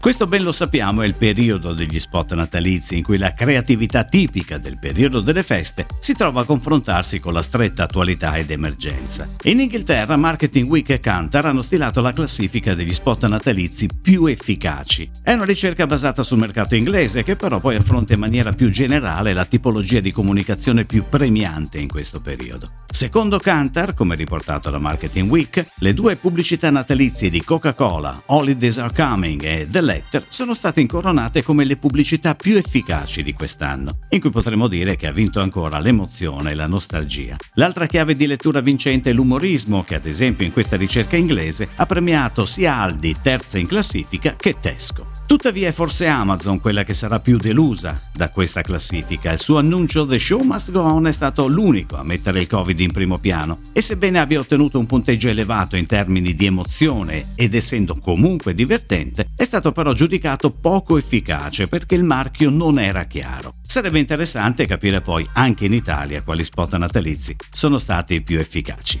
Questo ben lo sappiamo è il periodo degli spot natalizi in cui la creatività tipica del periodo delle feste si trova a confrontarsi con la stretta attualità ed emergenza. In Inghilterra Marketing Week e Kantar hanno stilato la classifica degli spot natalizi più efficaci. È una ricerca basata sul mercato inglese che però poi affronta in maniera più generale la tipologia di comunicazione più premiante in questo periodo. Secondo Kantar, come riportato da Marketing Week, le due pubblicità natalizie di Coca-Cola, Holidays Are Coming e The Letter sono state incoronate come le pubblicità più efficaci di quest'anno, in cui potremmo dire che ha vinto ancora l'emozione e la nostalgia. L'altra chiave di lettura vincente è l'umorismo, che ad esempio in questa ricerca inglese ha premiato sia Aldi, terza in classifica, che Tesco. Tuttavia è forse Amazon quella che sarà più delusa da questa classifica. Il suo annuncio The Show Must Go On è stato l'unico a mettere il Covid in primo piano e sebbene abbia ottenuto un punteggio elevato in termini di emozione ed essendo comunque divertente, è stato però giudicato poco efficace perché il marchio non era chiaro. Sarebbe interessante capire poi anche in Italia quali spot natalizi sono stati più efficaci.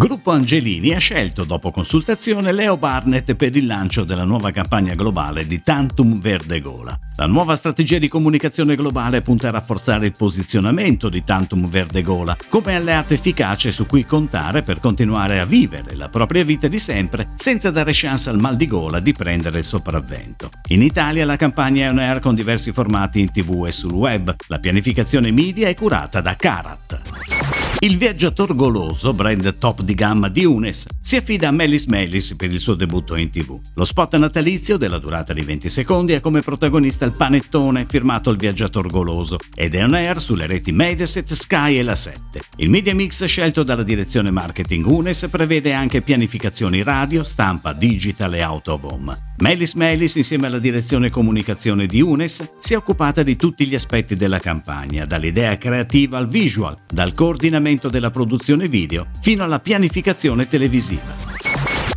Gruppo Angelini ha scelto dopo consultazione Leo Barnett per il lancio della nuova campagna globale di Tantum Verde Gola. La nuova strategia di comunicazione globale punta a rafforzare il posizionamento di Tantum Verde Gola come alleato efficace su cui contare per continuare a vivere la propria vita di sempre senza dare chance al mal di gola di prendere il sopravvento. In Italia la campagna è on air con diversi formati in tv e sul web. La pianificazione media è curata da Karat. Il viaggiator goloso, brand top di gamma di Unes, si affida a Melis Melis per il suo debutto in tv. Lo spot natalizio, della durata di 20 secondi, ha come protagonista il panettone firmato Il viaggiator goloso ed è on air sulle reti Mediaset, Sky e la 7. Il media mix scelto dalla direzione marketing Unes prevede anche pianificazioni radio, stampa, digital e out of home. Melis Melis, insieme alla direzione comunicazione di Unes, si è occupata di tutti gli aspetti della campagna, dall'idea creativa al visual, dal coordinamento della produzione video fino alla pianificazione televisiva.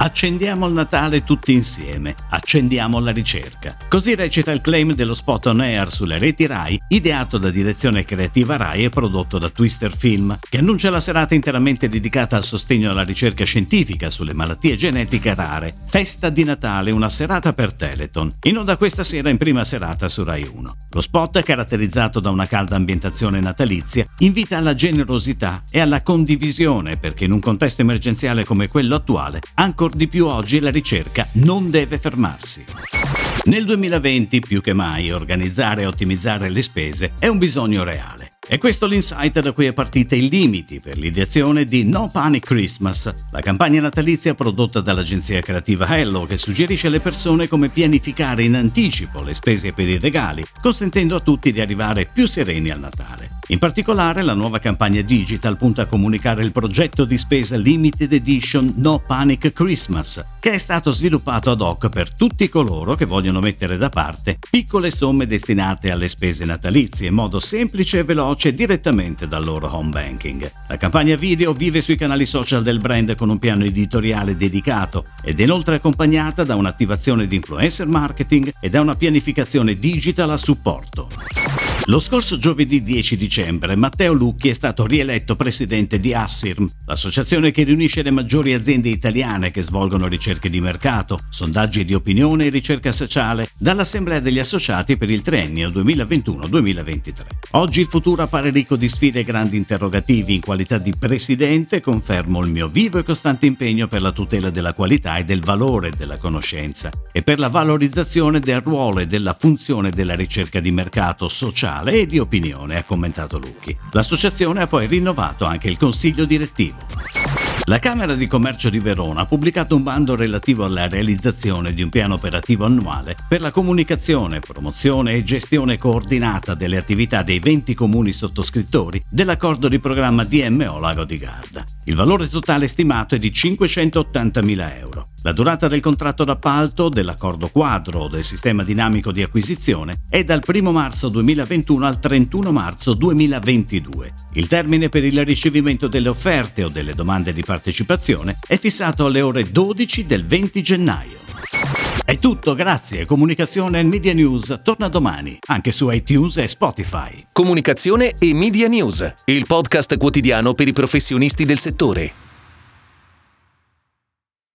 Accendiamo il Natale tutti insieme, accendiamo la ricerca. Così recita il claim dello spot on air sulle reti RAI, ideato da direzione creativa RAI e prodotto da Twister Film, che annuncia la serata interamente dedicata al sostegno alla ricerca scientifica sulle malattie genetiche rare. Festa di Natale, una serata per Teleton, in onda questa sera in prima serata su Rai 1. Lo spot, caratterizzato da una calda ambientazione natalizia, invita alla generosità e alla condivisione perché in un contesto emergenziale come quello attuale, ancora di più oggi la ricerca non deve fermarsi. Nel 2020, più che mai, organizzare e ottimizzare le spese è un bisogno reale. È questo l'insight da cui è partita i limiti per l'ideazione di No Panic Christmas, la campagna natalizia prodotta dall'agenzia creativa Hello che suggerisce alle persone come pianificare in anticipo le spese per i regali, consentendo a tutti di arrivare più sereni al Natale. In particolare la nuova campagna digital punta a comunicare il progetto di spesa Limited Edition No Panic Christmas, che è stato sviluppato ad hoc per tutti coloro che vogliono mettere da parte piccole somme destinate alle spese natalizie in modo semplice e veloce direttamente dal loro home banking. La campagna video vive sui canali social del brand con un piano editoriale dedicato ed è inoltre accompagnata da un'attivazione di influencer marketing e da una pianificazione digital a supporto. Lo scorso giovedì 10 dicembre Matteo Lucchi è stato rieletto presidente di Assirm, l'associazione che riunisce le maggiori aziende italiane che svolgono ricerche di mercato, sondaggi di opinione e ricerca sociale, dall'Assemblea degli Associati per il triennio 2021-2023. Oggi il futuro appare ricco di sfide e grandi interrogativi. In qualità di presidente confermo il mio vivo e costante impegno per la tutela della qualità e del valore della conoscenza e per la valorizzazione del ruolo e della funzione della ricerca di mercato sociale sociale e di opinione, ha commentato Lucchi. L'associazione ha poi rinnovato anche il consiglio direttivo. La Camera di Commercio di Verona ha pubblicato un bando relativo alla realizzazione di un piano operativo annuale per la comunicazione, promozione e gestione coordinata delle attività dei 20 comuni sottoscrittori dell'accordo di programma DMO Lago di Garda. Il valore totale stimato è di 580.000 euro. La durata del contratto d'appalto, dell'accordo quadro del sistema dinamico di acquisizione è dal 1 marzo 2021 al 31 marzo 2022. Il termine per il ricevimento delle offerte o delle domande di partecipazione è fissato alle ore 12 del 20 gennaio. È tutto, grazie. Comunicazione e Media News torna domani, anche su iTunes e Spotify. Comunicazione e Media News, il podcast quotidiano per i professionisti del settore.